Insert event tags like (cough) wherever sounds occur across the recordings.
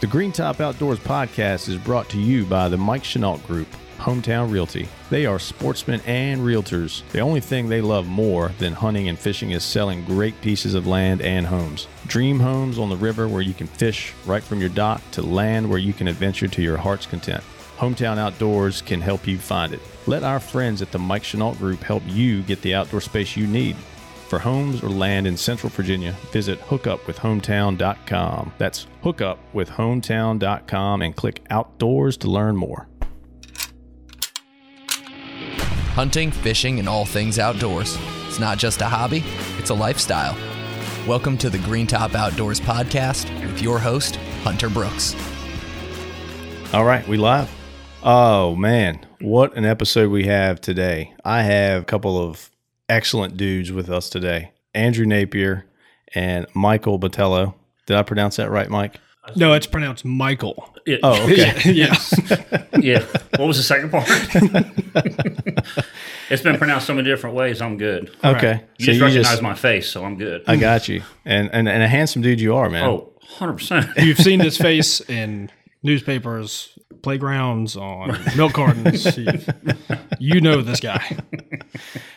The Green Top Outdoors podcast is brought to you by the Mike Chenault Group, Hometown Realty. They are sportsmen and realtors. The only thing they love more than hunting and fishing is selling great pieces of land and homes. Dream homes on the river where you can fish right from your dock to land where you can adventure to your heart's content. Hometown Outdoors can help you find it. Let our friends at the Mike Chenault Group help you get the outdoor space you need. For homes or land in Central Virginia, visit hookupwithhometown.com. That's hookupwithhometown.com and click outdoors to learn more. Hunting, fishing, and all things outdoors. It's not just a hobby, it's a lifestyle. Welcome to the Green Top Outdoors podcast with your host, Hunter Brooks. All right, we live. Oh man, what an episode we have today. I have a couple of excellent dudes with us today. Andrew Napier and Michael Botello. Did I pronounce that right, Mike? No, it's pronounced Michael. It- Oh, (laughs) okay. yes. (laughs) yeah. What was the second part? (laughs) it's been pronounced so many different ways. I'm good. Okay. You So just you recognize just- my face, so I'm good. I got you. And, and and a handsome dude you are, man. oh, 100%. You've seen this face in newspapers, playgrounds, on milk cartons. You, (laughs) you know this guy.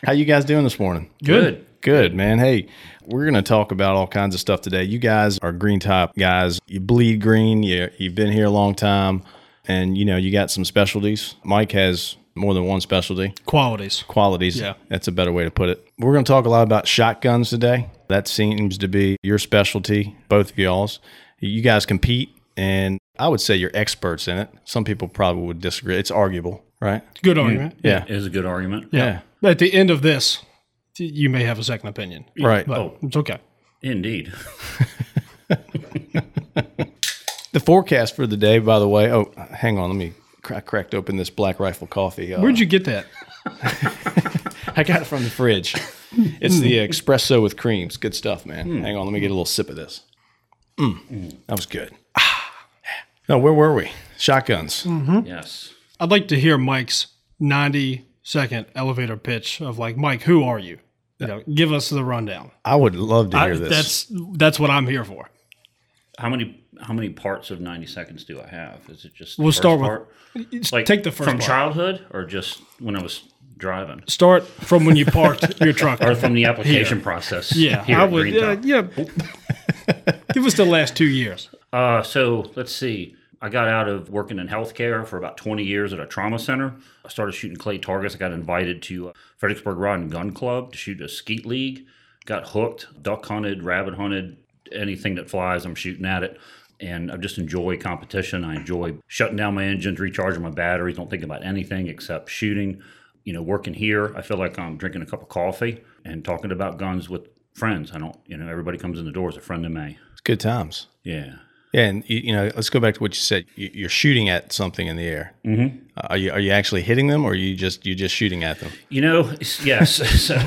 How you guys doing this morning? Good. Good, man. Hey, we're going to talk about all kinds of stuff today. You guys are green top guys. You bleed green. You, you've been here a long time, and you know you got some specialties. Mike has more than one specialty. Qualities. Qualities. Yeah. That's a better way to put it. We're going to talk a lot about shotguns today. That seems to be your specialty, both of y'all's. You guys compete, and I would say you're experts in it. Some people probably would disagree. It's arguable, right? Good argument. Yeah. It is a good argument. Yeah. At the end of this, you may have a second opinion, Right. but Oh. it's okay. Indeed. (laughs) (laughs) The forecast for the day, by the way. Oh, hang on. Let me. I cracked open this Black Rifle coffee. Uh, Where'd you get that? (laughs) I got it from the fridge. It's the espresso with creams. Good stuff, man. Hang on. Let me get a little sip of this. Mm, that was good. No, where were we? Shotguns. Yes. I'd like to hear Mike's 90 second elevator pitch of like, Mike, who are you? You know, give us the rundown. I would love to hear I- this. that's that's what I'm here for. How many how many parts of 90 seconds do I have? Is it just the We'll first start with- like take the first from part. childhood or just when I was driving Start from when you parked (laughs) your truck. or from the application process. Yeah, here I at would. Green Uh, yeah. Give us the last two years. Uh, so let's see. I got out of working in healthcare for about 20 years at a trauma center. I started shooting clay targets. I got invited to uh, Fredericksburg Rod and Gun Club to shoot a skeet league. Got hooked, duck hunted, rabbit hunted, anything that flies, I'm shooting at it. And I just enjoy competition. I enjoy shutting down my engines, recharging my batteries, don't think about anything except shooting. You know, working here, I feel like I'm drinking a cup of coffee and talking about guns with friends. I don't, you know, everybody comes in the door as a friend of me. it's good times. Yeah. Yeah, and you, you know, let's go back to what you said. You, you're shooting at something in the air. Mm-hmm. are you are you actually hitting them, or are you just you just shooting at them? You know, yes. (laughs) So,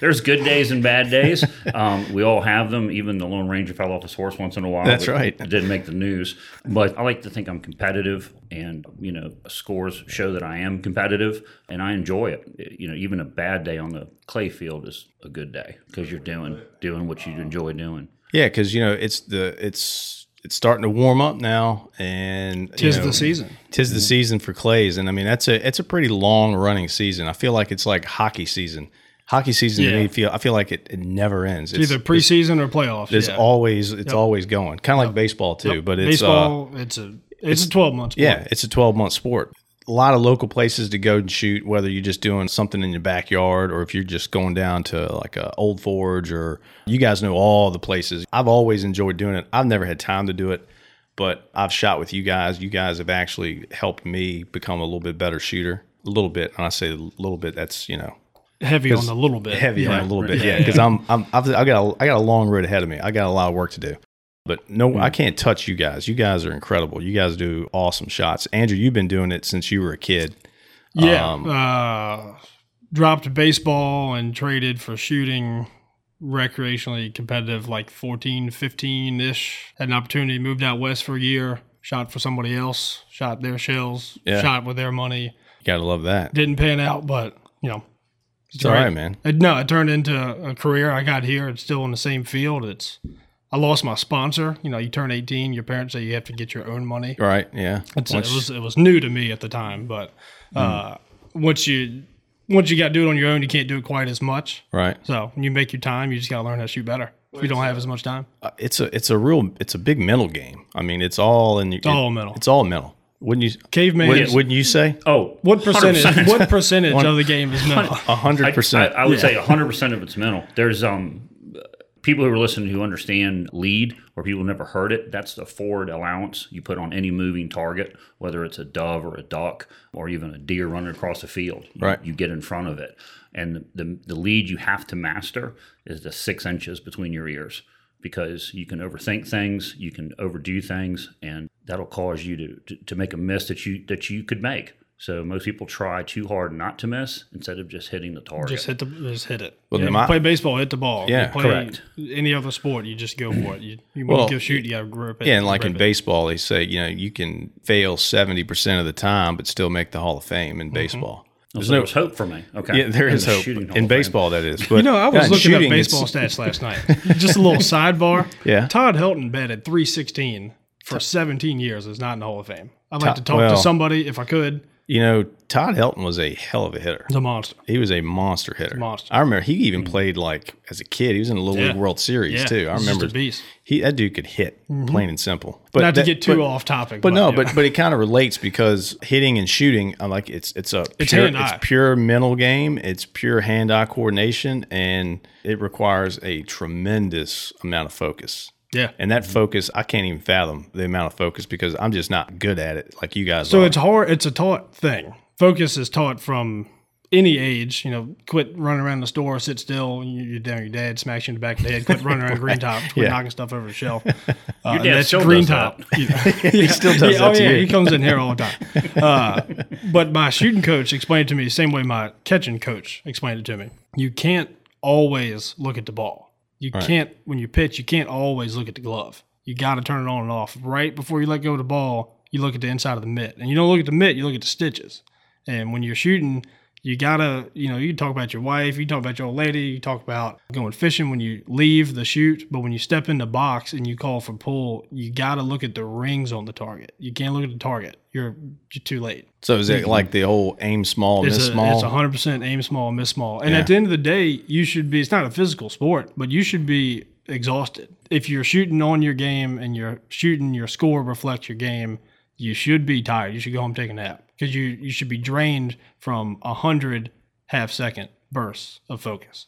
there's good days and bad days. Um, we all have them. Even the Lone Ranger fell off his horse once in a while. That's right. Didn't make the news. But I like to think I'm competitive, and you know, scores show that I am competitive, and I enjoy it. You know, even a bad day on the clay field is a good day because you're doing doing what you enjoy doing. Yeah, because you know it's the it's it's starting to warm up now, and you Tis know, the season. Tis the season for clays, and I mean that's a it's a pretty long running season. I feel like it's like hockey season. Hockey season to me feel I feel like it, it never ends. It's Either preseason or playoffs. It's yeah. always it's always going. Kind of like baseball too, but it's uh, baseball. it's a it's, a twelve months. yeah, it's a 12 month sport. A lot of local places to go and shoot, whether you're just doing something in your backyard or if you're just going down to like a Old Forge or you guys know all the places. I've always enjoyed doing it. I've never had time to do it, but I've shot with you guys. You guys have actually helped me become a little bit better shooter. A little bit. And I say a little bit, that's, you know, heavy on a little bit. heavy on a little bit. Yeah, because I'm, I'm, I've, I got, a, I got a long road ahead of me. I got a lot of work to do. But no, I can't touch you guys. You guys are incredible. You guys do awesome shots. Andrew, you've been doing it since you were a kid. Yeah. Um, uh, dropped baseball and traded for shooting recreationally competitive like 14, 15 ish. Had an opportunity, moved out west for a year, shot for somebody else, shot their shells, Yeah. shot with their money. You gotta love that. Didn't pan out, but you know, It's all right, man. It, no, it turned into a career. I got here. It's still in the same field. It's I lost my sponsor. You know, you turn 18, your parents say you have to get your own money. Right. Yeah. It's, Once- it was it was new to me at the time, but uh, once you once you got to do it on your own, you can't do it quite as much. right. So when you make your time, you just got to learn how to shoot better. If you don't have as much time, Uh, It's a it's a real it's a big mental game. I mean, it's all in. It's all mental. It's all mental. Wouldn't you? caveman. Wouldn't, wouldn't you say? Oh, what percentage? 100%. What percentage of the (laughs) game is mental? A hundred percent. I, I would say 100% of it's mental. There's um people who are listening who understand lead or people who never heard it. That's the forward allowance you put on any moving target, whether it's a dove or a duck or even a deer running across the field. You, Right. You get in front of it. And the, the lead you have to master is the six inches between your ears because you can overthink things, you can overdo things, and that'll cause you to, to, to make a miss that you that you could make. So most people try too hard not to miss instead of just hitting the target. Just hit the just hit it. Well, Yeah, my- you play baseball, hit the ball. Yeah, you play correct. Any other sport, you just go for it. You, you want Well, to go shoot, you got to grip it. Yeah, and like in it. baseball, they say you know you can fail seventy percent of the time, but still make the Hall of Fame in mm-hmm. baseball. Oh, there's so there no was hope for me. Okay. yeah, there In is the hope shooting Hall in of Fame. baseball. That is, (laughs) but You know, I was looking shooting, up baseball stats last night. (laughs) Just a little sidebar. Yeah. Todd Helton batted 316 for 17 years. Is not in the Hall of Fame. I'd like to talk well- to somebody if I could. You know, Todd Helton was a hell of a hitter. The monster. He was a monster hitter. monster. I remember he even played like as a kid. He was in the Little Yeah. League World Series Yeah, too. I he's remember beast. Mm-hmm. he that dude could hit, plain and simple. But Not to get too but- off topic. But no, yeah. but but it kind of relates because hitting and shooting, I'm like it's it's a It's pure, it's pure mental game. It's pure hand eye coordination, and it requires a tremendous amount of focus. Yeah. And that focus, I can't even fathom the amount of focus because I'm just not good at it like you guys are. So are. it's hard. It's a taught thing. Focus is taught from any age. You know, quit running around the store, sit still. you- You're down. Your dad smacks you in the back of the head. Quit running around green top. Quit (laughs) Yeah. knocking stuff over the shelf. Uh, that's green top. that. he still does yeah, that Oh to yeah, you. he comes in here all the time. Uh, (laughs) but my shooting coach explained it to me the same way my catching coach explained it to me. You can't always look at the ball. You can't when you pitch. You can't always look at the glove. You got to turn it on and off right before you let go of the ball. You look at the inside of the mitt, and you don't look at the mitt. You look at the stitches. And when you're shooting, you gotta, you know, you talk about your wife, you talk about your old lady, you talk about going fishing when you leave the shoot, but when you step in the box and you call for pull, you gotta look at the rings on the target. You can't look at the target. You're, you're too late. so is it like the old aim small, It's miss a, small? it's 100% aim small, miss small. And Yeah. at the end of the day, you should be, it's not a physical sport, but you should be exhausted. If you're shooting on your game and you're shooting, your score reflects your game, you should be tired. You should go home take a nap because you, you should be drained from a 100 half second bursts of focus.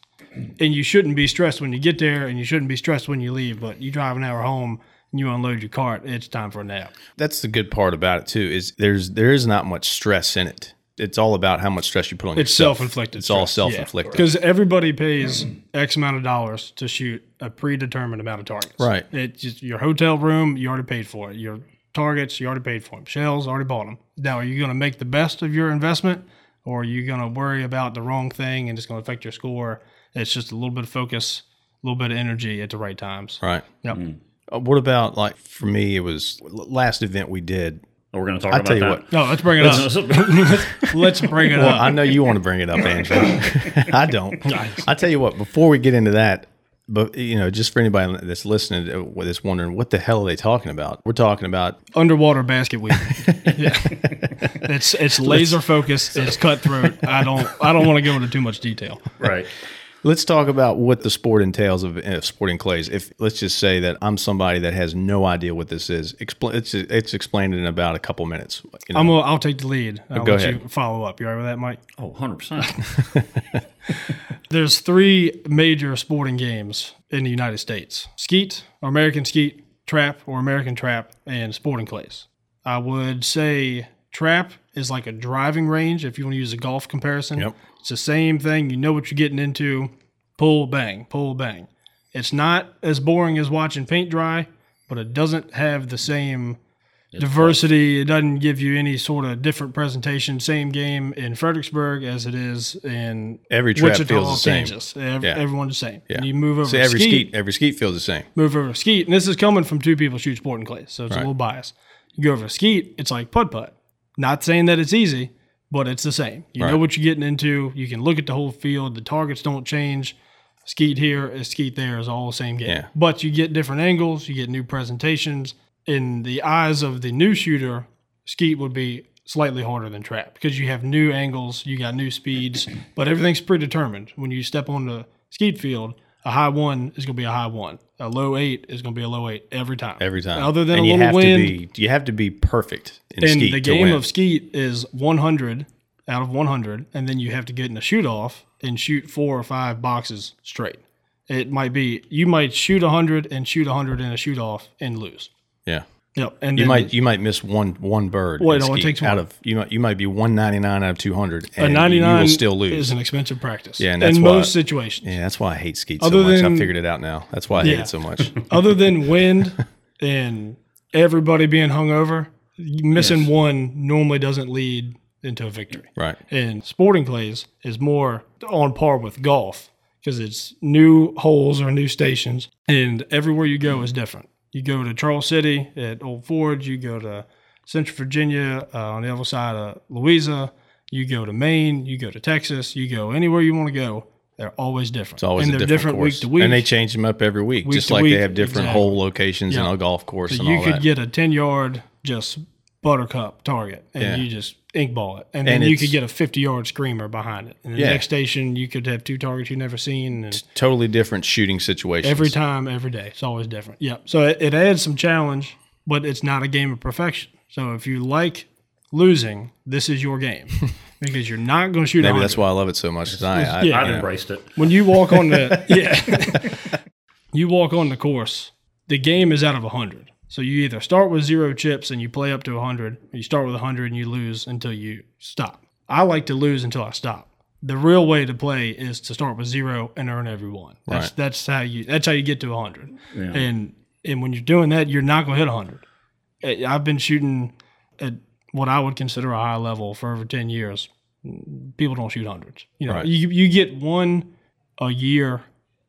And you shouldn't be stressed when you get there and you shouldn't be stressed when you leave, but you drive an hour home and you unload your cart, it's time for a nap. That's the good part about it too. Is there's there is not much stress in it. It's all about how much stress you put on It's yourself. self-inflicted. It's all self-inflicted. Because everybody pays X amount of dollars to shoot a predetermined amount of targets. Right. It's just your hotel room. You already paid for it. Your targets. You already paid for them. Shells already bought them. Now, are you going to make the best of your investment, or are you going to worry about the wrong thing and it's going to affect your score? It's just a little bit of focus, a little bit of energy at the right times. Right. Yep. Uh, what about like for me? It was last event we did. We're going to talk I'll about tell you that. what. No, let's bring it up. Let's (laughs) bring it Well, up. I know you want to bring it up, Andrew. (laughs) I don't. I tell you what. Before we get into that, but you know, just for anybody that's listening, uh, that's wondering what the hell are they talking about? We're talking about underwater basket weaving. (laughs) yeah. It's it's laser focused. It's cutthroat. I don't I don't want to go into too much detail. Right. Let's talk about what the sport entails of uh, sporting clays. If let's just say that I'm somebody that has no idea what this is, explain. It's it's explained in about a couple minutes. You know? I'm gonna, I'll take the lead. I'll Go let ahead. you follow up. You all right with that, Mike? Oh, 100%. (laughs) There's three major sporting games in the United States: skeet, or American skeet, trap, or American trap, and sporting clays. I would say trap is like a driving range. If you want to use a golf comparison, Yep. it's the same thing. You know what you're getting into. Pull, bang, pull, bang. It's not as boring as watching paint dry, but it doesn't have the same diversity. It doesn't give you any sort of different presentation. Same game in Fredericksburg as it is in Every trap Wichita, feels the same. Kansas. Ev- Yeah. Everyone's the same. Yeah. And you move over So every skeet, skeet, every skeet feels the same. move over to skeet, and this is coming from two people shoot sport and clay, so it's Right. a little biased. You go over to skeet, it's like putt putt. Not saying that it's easy, but it's the same. You know what you're getting into. You can look at the whole field. The targets don't change. Skeet here is skeet there is all the same game. Yeah. But you get different angles, you get new presentations. In the eyes of the new shooter, skeet would be slightly harder than trap because you have new angles, you got new speeds, but everything's predetermined. When you step on the skeet field, a high one is going to be a high one. A low eight is going to be a low eight every time. every time. Other than and a you little have wind, to be you have to be perfect in and skeet the game of skeet is 100 out of 100 and then you have to get in a shoot off and shoot four or five boxes straight it might be you might shoot 100 and shoot 100 in a shoot off and lose yeah. Yep and You might you might miss one one bird. Well, it only takes out one. of you might you might be one ninety nine out of two hundred, a and 99 you will still lose. is an expensive practice Yeah, and that's in why- most situations yeah, that's why I hate skeet Other so much. I figured it out now. That's why I hate it so much. (laughs) other than (laughs) wind and everybody being hungover missing one normally doesn't lead into a victory right. and sporting clays is more on par with golf because it's new holes or new stations and everywhere you go is different you go to charles city at old forge you go to central virginia uh, on the other side of louisa you go to maine you go to texas you go anywhere you want to go they're always different It's always and a they're different, different, course. week to week and they change them up every week, Week just like week, they have different exactly. hole locations in Yeah. a golf course so and you could that. get a 10 yard just buttercup target and Yeah. you just ink ball it and, And then you it's- could get a 50 yard screamer behind it and the Yeah. next station you could have two targets you've never seen and totally different shooting situations. every time every day it's always different yeah so it, it adds some challenge but it's not a game of perfection so if you like losing this is your game (laughs) because you're not going to shoot Maybe 100. that's why I love it so much. 'cause I, I, yeah. I've embraced it. when you walk on the (laughs) yeah (laughs) you walk on the course the game is out of 100 so you either start with zero chips and you play up to 100 or you start with 100 and you lose until you stop i like to lose until i stop the real way to play is to start with zero and earn every one that's Right. that's how you that's how you get to 100 Yeah. and and when you're doing that you're not going to hit 100 Eh, i've been shooting at what i would consider a high level for over 10 years people don't shoot hundreds. You know, Right. you you get one a year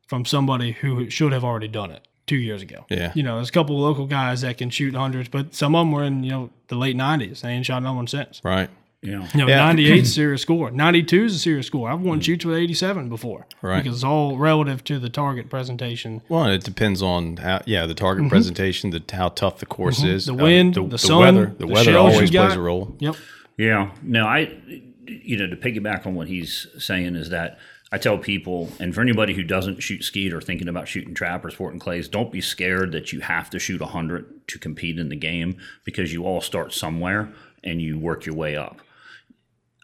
from somebody who should have already done it two years ago. Yeah. You know, there's a couple of local guys that can shoot hundreds, but some of them were in you know the late '90s. They ain't shot no one since. right. Yeah. You know, Yeah. 98 is a (clears throat) serious score. 92 is a serious score. I've won shoots with 87 before. Right. Because it's all relative to the target presentation. Well, it depends on how, yeah, the target presentation, the how tough the course is, Mm-hmm. The I mean, wind, the, the the sun, weather. The, the weather always plays got. a role. Yep. Yeah. No, I, you know, to piggyback on what he's saying is that I tell people, and for anybody who doesn't shoot skeet or thinking about shooting trap or sporting clays, don't be scared that you have to shoot 100 to compete in the game because you all start somewhere and you work your way up.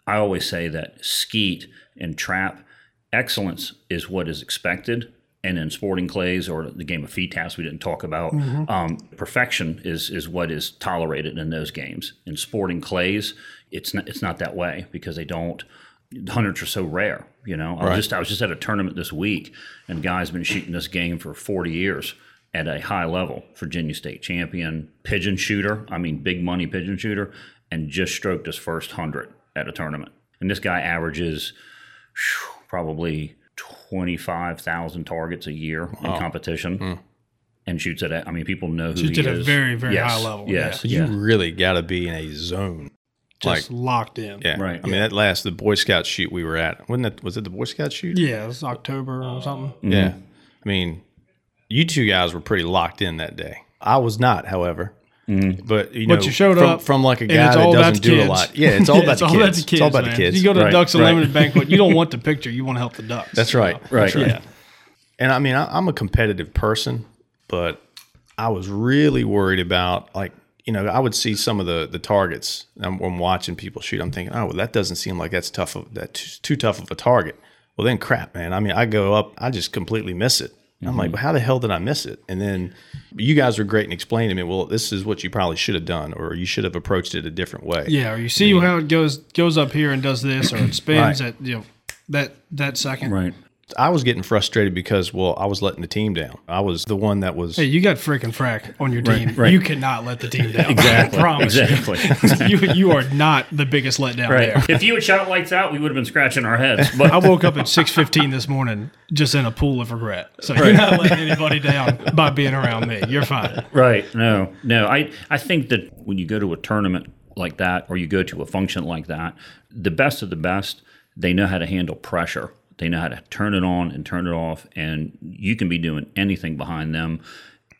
I always say that skeet and trap excellence is what is expected. And in sporting clays or the game of FITASC we didn't talk about, um, perfection is is what is tolerated in those games. In sporting clays, it's not it's not that way because they don't. Hundreds are so rare, you know. I was just I was just at a tournament this week, and guys been shooting this game for forty years at a high level. Virginia State champion, pigeon shooter. I mean, big money pigeon shooter, and just stroked his first hundred at a tournament. And this guy averages phew, probably 25,000 targets a year in competition hmm. and shoots at, a- I mean, people know who Shoots he at a very, very Yes, high level, Yes. You Yeah. really got to be in a zone. Just like, locked in. yeah, Right. I mean, that last the Boy Scout shoot we were at, wasn't that? Was it the Boy Scout shoot? Yeah, it's October or something. Mm-hmm. Yeah. I mean, you two guys were pretty locked in that day. I was not, however. Mm-hmm. But you know, But you showed from, up, from like a guy that doesn't the do a lot. Yeah, it's (laughs) all Yeah, about it's the all kids. about the kids. it's all about man. the kids. You go to Right, Ducks right. Unlimited banquet, you don't want the (laughs) picture. You want to help the Ducks. That's right. Right. That's right. Yeah. And I mean, I, I'm a competitive person, but I was really worried about like you know I would see some of the the targets. I'm, I'm watching people shoot. I'm thinking, oh, well, that doesn't seem like that's tough. Of, that's too tough of a target. Well, then crap, man. I mean, I go up, I just completely miss it. I'm like, mm-hmm. well, how the hell did I miss it? And then you guys were great in explaining to me, well, this is what you probably should have done, or you should have approached it a different way. Yeah, or you see how it goes goes up here and does this, or it (clears throat) spins Right. at you know that that second. Right. I was getting frustrated because, well, I was letting the team down. I was the one that was. Hey, you got freaking frack on your team. right. You cannot let the team down. (laughs) Exactly. I promise you. Exactly. (laughs) you. You are not the biggest letdown right. there. If you had shot lights out, we would have been scratching our heads. (laughs) But I woke up at six fifteen this morning just in a pool of regret. So you're not letting anybody down by being around me. You're fine. Right. No, no. I, I think that when you go to a tournament like that or you go to a function like that, the best of the best, they know how to handle pressure. They know how to turn it on and turn it off, and you can be doing anything behind them,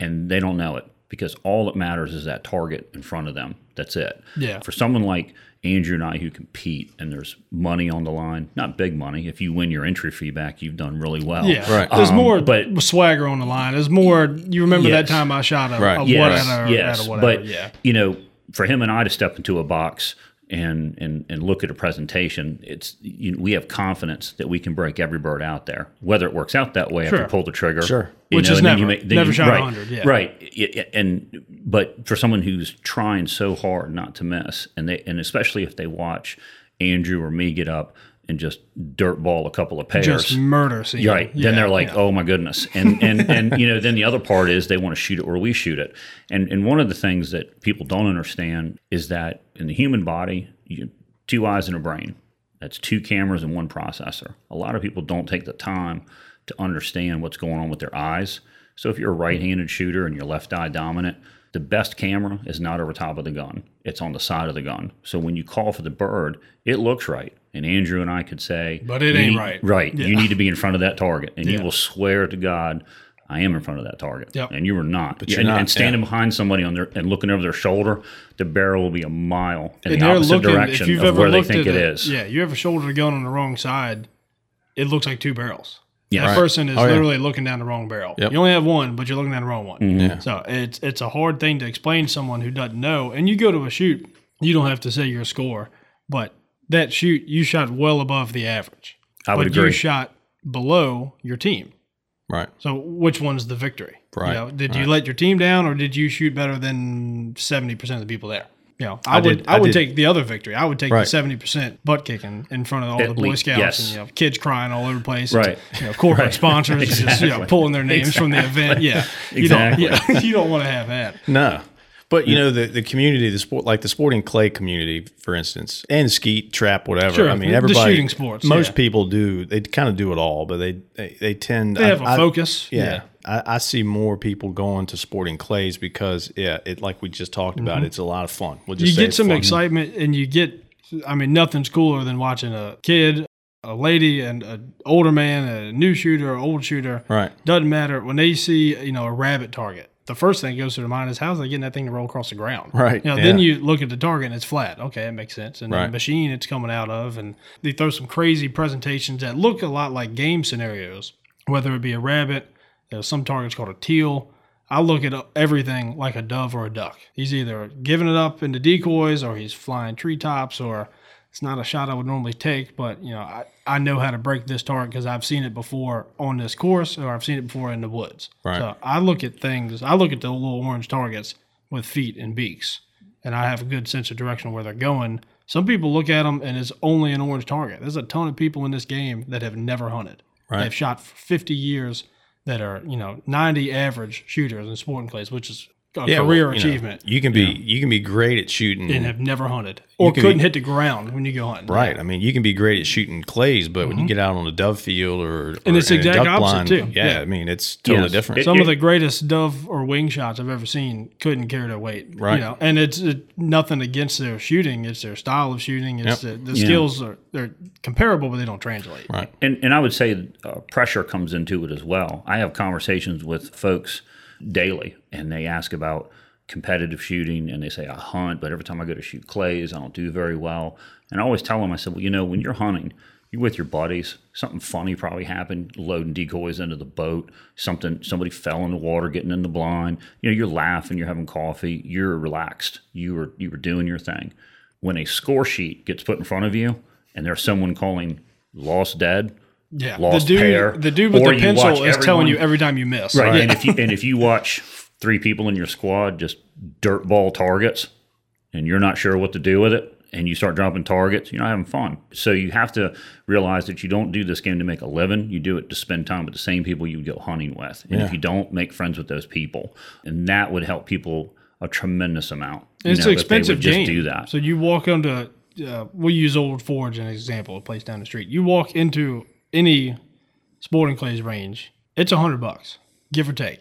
and they don't know it because all that matters is that target in front of them. That's it. Yeah. For someone like Andrew and I who compete and there's money on the line, not big money. If you win your entry fee back, you've done really well. Yeah, Right. There's Um, more but- swagger on the line. There's more. You remember that time I shot a, Right. a yes, whatever, yes. at a whatever. But yeah, you know, for him and I to step into a box and and and look at a presentation, it's you know, we have confidence that we can break every bird out there. Whether it works out that way after Sure. we pull the trigger, Sure. Which know, is and you never- make- never you- shot right, 100, yeah. right. It- it- and but for someone who's trying so hard not to miss, and they and especially if they watch Andrew or me get up and just dirt ball a couple of pairs, just murder right. Yeah, then they're like, yeah. oh my goodness. And (laughs) and and you know, then the other part is they want to shoot it where we shoot it. And and one of the things that people don't understand is that in the human body, you two eyes and a brain. That's two cameras and one processor. A lot of people don't take the time to understand what's going on with their eyes. So if you're a right-handed shooter and you're left eye dominant, the best camera is not over top of the gun. It's on the side of the gun. So when you call for the bird, it looks right. And Andrew and I could say, But it ain't need- right." Right. Yeah. You need to be in front of that target. And you will swear to God, I am in front of that target. Yep. And you are not. But you're and, not, and standing yeah. behind somebody on their and looking over their shoulder, the barrel will be a mile in And the opposite looking. direction If you've of ever where they looked think at it a- is. yeah, you ever shouldered a gun on the wrong side, it looks like two barrels. Yes. That Right. person is Oh, yeah. literally looking down the wrong barrel. Yep. You only have one, but you're looking down the wrong one. Mm-hmm. Yeah. So it's it's a hard thing to explain to someone who doesn't know. And you go to a shoot, you don't have to say your score, but that shoot you shot well above the average. I would but you shot below your team. Right. So which one's the victory? Right, You know, did you let your team down, or did you shoot better than seventy percent of the people there? You know, I, I would did- I, I would did- take the other victory. I would take Right. the seventy percent butt kicking in front of all At the Boy least- Scouts yes. and you know kids crying all over the place. Right. And, you know, corporate Right. (laughs) sponsors just you know pulling their names from the event. Yeah. (laughs) You don't. Exactly. Yeah. (laughs) you don't want to have that. No. But you know the, the community, the sport, like the sporting clay community, for instance, and skeet, trap, whatever. Sure, I mean, everybody. shooting sports, Most yeah. people do. They kind of do it all, but they they, they tend. They have a a focus. Yeah, I, I see more people going to sporting clays because yeah, it like we just talked about. It's a lot of fun. We'll just Mm-hmm. you get some fun. excitement and you get i mean nothing's cooler than watching a kid a lady and an older man a new shooter or old shooter Right. doesn't matter when they see you know a rabbit target the first thing that goes through their mind is how's they getting that thing to roll across the ground? Right, you know, then you look at the target and it's flat. Okay it makes sense. And Right. the machine it's coming out of and they throw some crazy presentations that look a lot like game scenarios whether it be a rabbit you know, some targets called a teal. I look at everything like a dove or a duck. He's either giving it up into decoys or he's flying treetops or it's not a shot I would normally take, but you know, I, I know how to break this target because I've seen it before on this course or I've seen it before in the woods. Right. So I look at things, I look at the little orange targets with feet and beaks, and I have a good sense of direction where they're going. Some people look at them and it's only an orange target. There's a ton of people in this game that have never hunted. Right. They've shot for 50 years that are, you know, 90 average shooters in sporting clays, which is a Yeah, well, career you know, achievement, you can be you can be great at shooting. and have never hunted or couldn't be- hit the ground when you go hunting. Right. I mean, you can be great at shooting clays, but when you get out on a dove field or, Mm-hmm. And or it's in a exact duck opposite, blind, too. Yeah, Yeah. I mean, it's totally Yes. different. It- Some of the greatest dove or wing shots I've ever seen couldn't carry their weight. Right. You know, and it's it, nothing against their shooting; it's their style of shooting. It's Yep. the, the Yeah. skills are they're comparable, but they don't translate. right. And, and I would say uh, pressure comes into it as well. I have conversations with folks daily, and they ask about competitive shooting, and they say, I hunt, but every time I go to shoot clays, I don't do very well. And I always tell them, I said, well, you know, when you're hunting, you're with your buddies. Something funny probably happened, loading decoys into the boat. Something, somebody fell in the water, getting in the blind. You know, you're laughing, you're having coffee, you're relaxed. You were, you were doing your thing. When a score sheet gets put in front of you, and there's someone calling lost dead, Yeah, lost the dude, pair, the dude with the pencil is telling you every time you miss. Right. And if you and if you watch three people in your squad just dirtball targets and you're not sure what to do with it and you start dropping targets, you're not having fun. So you have to realize that you don't do this game to make a living. You do it to spend time with the same people you go hunting with. And Yeah. if you don't, make friends with those people. And that would help people a tremendous amount. And it's an know, would expensive just do that. So you walk onto, uh, we'll use Old Forge as an example, a place down the street. You walk into any sporting clays range, it's a hundred bucks, give or take.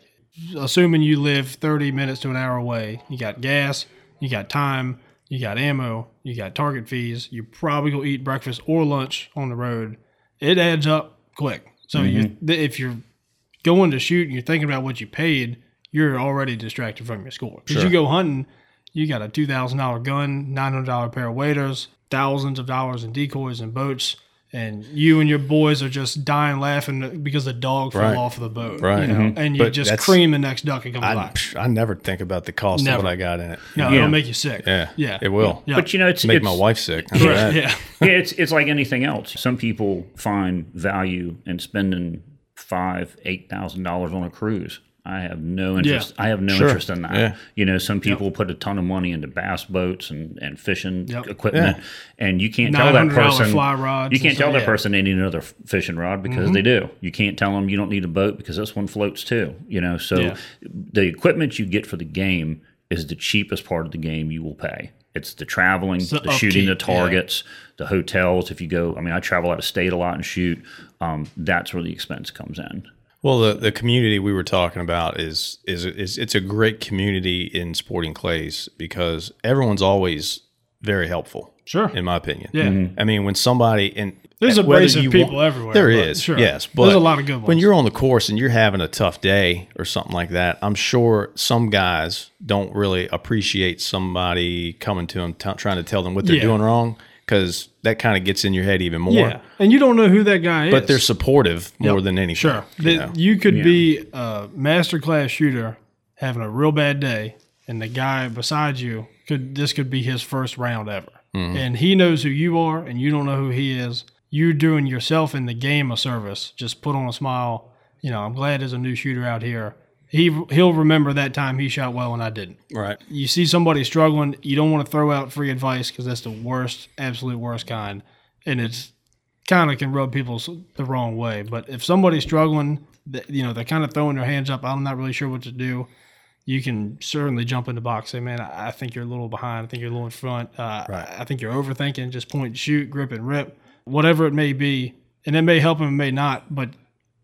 Assuming you live thirty minutes to an hour away, you got gas, you got time, you got ammo, you got target fees. You probably go eat breakfast or lunch on the road. It adds up quick. So you, mm-hmm. if you're going to shoot and you're thinking about what you paid, you're already distracted from your score. Because you go hunting, you got a two thousand dollar gun, nine hundred dollar pair of waders, thousands of dollars in decoys and boats, and you and your boys are just dying laughing because the dog fell Right. off of the boat, Right. You know, Mhm. and you But just cream the next duck and come I, back. I never think about the cost Never. of what I got in it. No, Yeah. it'll make you sick. Yeah, yeah, it will. Yeah. But you know, it's Make it's, my wife sick. I Right, yeah. (laughs) yeah, it's it's like anything else. Some people find value in spending five, eight thousand dollars on a cruise. I have no interest. I have no Sure. interest in that. Yeah. You know, some people put a ton of money into bass boats and, and fishing Yep. equipment, and you can't tell that person fly rods You and can't stuff, tell that yeah. person they need another fishing rod because Mm-hmm. they do. You can't tell them you don't need a boat because this one floats too. You know, so Yeah. the equipment you get for the game is the cheapest part of the game you will pay. It's the traveling, the the shooting the upkeep, yeah. targets, the hotels. If you go, I mean, I travel out of state a lot and shoot. Um, that's where the expense comes in. Well, the, the community we were talking about is, is is it's a great community in sporting clays because everyone's always very helpful. Sure. in my opinion. Yeah. Mm-hmm. I mean, when somebody and There's whether abrasive you people want- everywhere, There but is, sure. yes, but There's a lot of good When you're on the course and you're having a tough day or something like that, I'm sure some guys don't really appreciate somebody coming to them t- trying to tell them what they're Yeah. doing wrong because that kind of gets in your head even more. Yeah, and you don't know who that guy is. But they're supportive more Yep. than anything. Sure. you That know? you could be a master class shooter having a real bad day, and the guy beside you could this could be his first round ever, Mm-hmm. and he knows who you are, and you don't know who he is. You're doing yourself in the game a service. Just put on a smile. You know, I'm glad there's a new shooter out here. He he'll remember that time he shot well and I didn't. Right. You see somebody struggling, you don't want to throw out free advice because that's the worst, absolute worst kind, and it's kind of can rub people the wrong way. But if somebody's struggling, you know, they're kind of throwing their hands up. I'm not really sure what to do. You can certainly jump in the box. Say, man, I think you're a little behind. I think you're a little in front. Uh, Right. I think you're overthinking. Just point, and shoot, grip, and rip, whatever it may be. And it may help him, it may not. But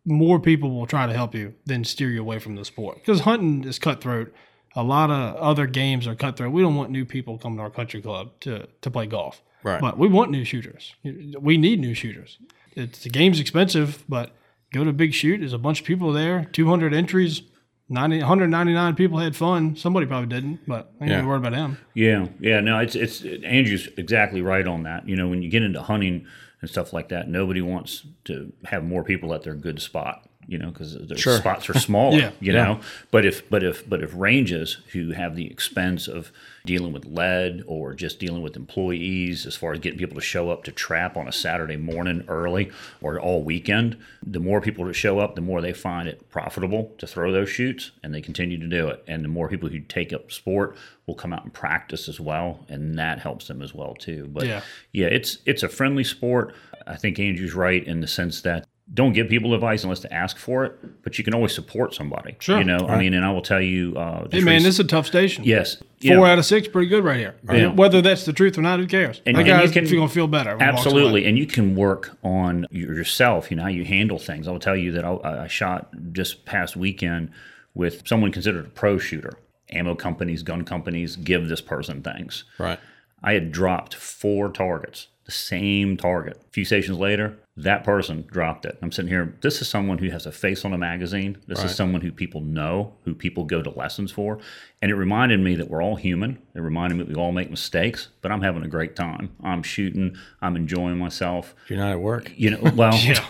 more people will try to help you than steer you away from the sport because hunting is cutthroat. A lot of other games are cutthroat. We don't want new people coming to our country club to, to play golf. Right. But we want new shooters. We need new shooters. It's the game's expensive, but go to Big Shoot. There's a bunch of people there. 200 entries. 90, 199 people had fun. Somebody probably didn't, but I ain't Yeah. worried about them. Yeah, yeah, no, it's it's Andrew's exactly right on that. You know, when you get into hunting and stuff like that, nobody wants to have more people at their good spot. You know, because the Sure. spots are (laughs) smaller. Yeah, you know, but if but if but if ranges who have the expense of dealing with lead or just dealing with employees as far as getting people to show up to trap on a Saturday morning early or all weekend, the more people that show up, the more they find it profitable to throw those shoots and they continue to do it. And the more people who take up sport will come out and practice as well, and that helps them as well too. But Yeah. yeah, it's it's a friendly sport. I think Andrew's right in the sense that don't give people advice unless they ask for it, but you can always support somebody. Sure. You know, I mean, and I will tell you, uh, Hey, man, rec- this is a tough station. yes, Four out of six, pretty good right here. Yeah. Whether that's the truth or not, who cares? And- that and guy's going to feel better. when he walks away. Absolutely, and you can work on yourself. You know how you handle things. I will tell you that I, I shot just past weekend with someone considered a pro shooter. Ammo companies, gun companies give this person things. Right. I had dropped four targets, the same target. A few stations later, that person dropped it. I'm sitting here. This is someone who has a face on a magazine. This Right. is someone who people know, who people go to lessons for. And it reminded me that we're all human. It reminded me that we all make mistakes, but I'm having a great time. I'm shooting. I'm enjoying myself. You're not at work. You know, well, (laughs) yeah. (laughs)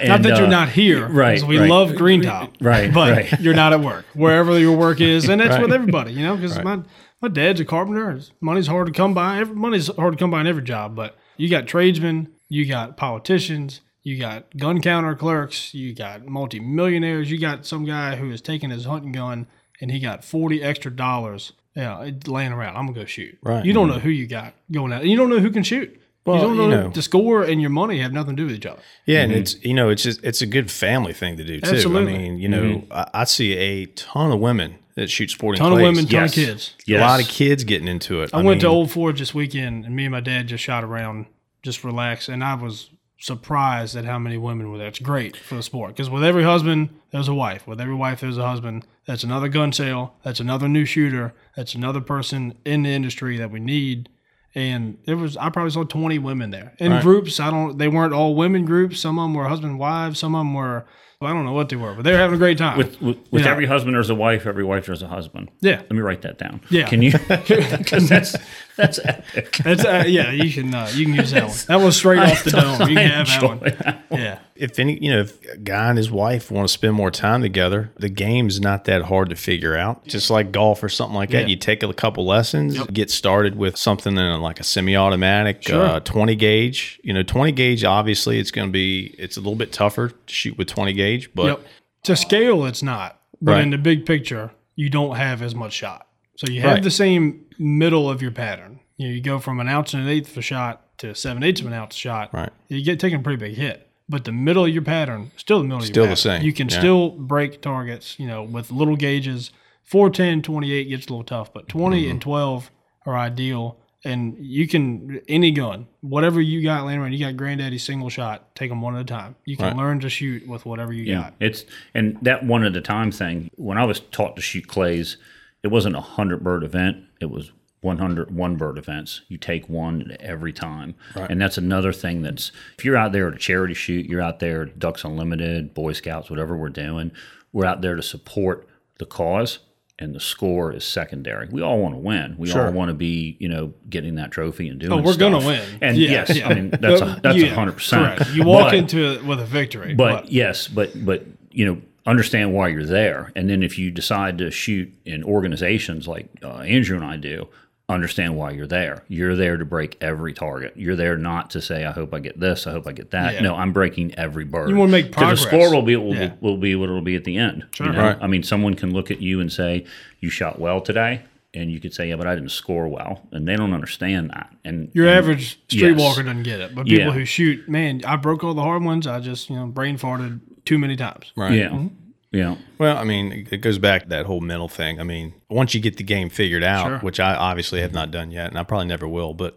and, Not that you're uh, not here, Right. We right. love Green Top, (laughs) Right, But right. you're not at work, wherever your work is, and that's with everybody, you know. Because my my dad's a carpenter. Money's hard to come by. Every, money's hard to come by in every job, but you got tradesmen, you got politicians, you got gun counter clerks, you got multimillionaires, you got some guy who is taking his hunting gun and he got forty extra dollars. Yeah, it- laying around. I'm gonna go shoot. Right. You don't know who you got going out. You don't know who can shoot. Well, you don't know, you know. the score and your money have nothing to do with each other. Yeah, and mm-hmm. it's you know it's just it's a good family thing to do too. Absolutely. I mean, you know, mm-hmm. I, I see a ton of women that shoot sporting. Ton of clays. women, ton of kids. Yes. A lot of kids getting into it. I, went to Old Forge this weekend, and me and my dad just shot around, just relax, and I was surprised at how many women were there. It's great for the sport because with every husband, there's a wife. With every wife, there's a husband. That's another gun sale. That's another new shooter. That's another person in the industry that we need. and it was I probably saw twenty women there in Right. groups. I don't. They weren't all women groups. Some of them were husband wives. Some of them were. I don't know what they were, but they were having a great time. With with, with Yeah. every husband there's a wife, every wife there's a husband. Yeah. Let me write that down. Yeah. Can you? (laughs) Because that's that's epic. That's, uh, yeah, you can uh, you can use that one. That was straight (laughs) off the dome. You can have that one. Enjoy that. Yeah. if any, you know, if a guy and his wife want to spend more time together, the game's not that hard to figure out. Just like golf or something like Yeah. that, you take a couple lessons, get started with something in like a semi-automatic Sure. uh, 20 gauge. You know, 20 gauge. Obviously, it's going to be it's a little bit tougher to shoot with 20 gauge, but Yep. To scale, it's not. But Right. in the big picture, you don't have as much shot. So you have Right. the same middle of your pattern. You, know, you go from an ounce and an eighth of a shot to seven eighths of an ounce shot. Right. You get taking a pretty big hit. But the middle of your pattern, still the middle Still of the your pattern. same, You can yeah. still break targets, you know, with little gauges. 410, 28 gets a little tough, but 20 Mm-hmm. and 12 are ideal. And you can, any gun, whatever you got laying around, you got granddaddy single shot, take them one at a time. You can Right. learn to shoot with whatever you Yeah, got. it's and that one at a time thing. When I was taught to shoot clays, it wasn't a hundred bird event. It was 100 one bird events. You take one every time, right. and that's another thing. That's if you're out there at a charity shoot, you're out there Ducks Unlimited, Boy Scouts, whatever we're doing. We're out there to support the cause, and the score is secondary. We all want to win. We all want to be, you know, getting that trophy and doing. Oh, we're gonna win. And Yeah, yes, yeah. I mean that's a, that's Yeah, hundred percent. correct. You walk But- into it with a victory. but yes, but but you know, understand why you're there, and then if you decide to shoot in organizations like uh, Andrew and I do, understand why you're there. You're there to break every target. You're there not to say, "I hope I get this. I hope I get that." Yeah. No, I'm breaking every bird. You wanna make progress. the score will be will, Yeah. be will be what it'll be at the end. Sure. You know? Right. I mean, someone can look at you and say, "You shot well today." And you could say, "Yeah, but I didn't score well," and they don't understand that. And Your and- average streetwalker yes. doesn't get it, but people Yeah. who shoot, man, I broke all the hard ones. I just you know brain farted too many times. right. yeah, mm-hmm. Yeah. Well, I mean, it goes back to that whole mental thing. I mean, once you get the game figured out, Sure. which I obviously have not done yet, and I probably never will, but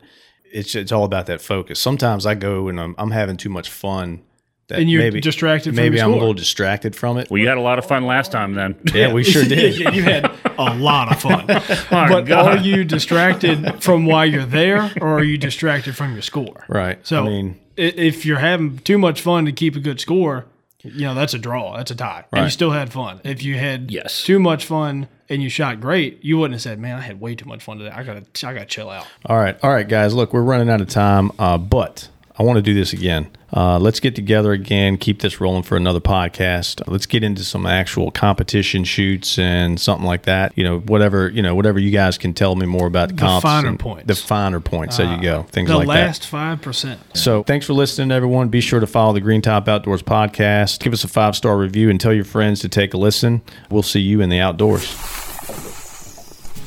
it's it's all about that focus. Sometimes I go and I'm, I'm having too much fun, that And you're maybe, distracted Maybe your I'm a little distracted from it. Well, you had a lot of fun last time, then. (laughs) yeah, we sure (laughs) did. Yeah, you had a lot of fun. (laughs) My but God. are you distracted from why you're there, or are you distracted from your score? Right. So I mean, if you're having too much fun to keep a good score, you know that's a draw. That's a tie, and you still had fun. If you had Yes. too much fun and you shot great, you wouldn't have said, "Man, I had way too much fun today. I gotta, I gotta chill out." all right, all right, guys. Look, we're running out of time, uh, but I want to do this again. Uh, let's get together again. Keep this rolling for another podcast. Let's get into some actual competition shoots and something like that. You know, whatever you know, whatever you guys can tell me more about the, comps finer points. The finer points. there you go. Things The like that. last five percent. So thanks for listening, everyone. Be sure to follow the Green Top Outdoors podcast. Give us a five star review and tell your friends to take a listen. We'll see you in the outdoors.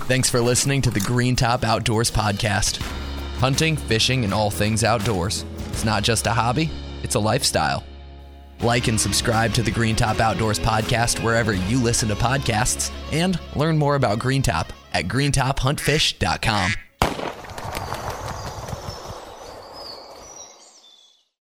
Thanks for listening to the Green Top Outdoors podcast. Hunting, fishing, and all things outdoors. It's not just a hobby, it's a lifestyle. Like and subscribe to the Green Top Outdoors podcast wherever you listen to podcasts and learn more about Green Top at greentophuntfish.com.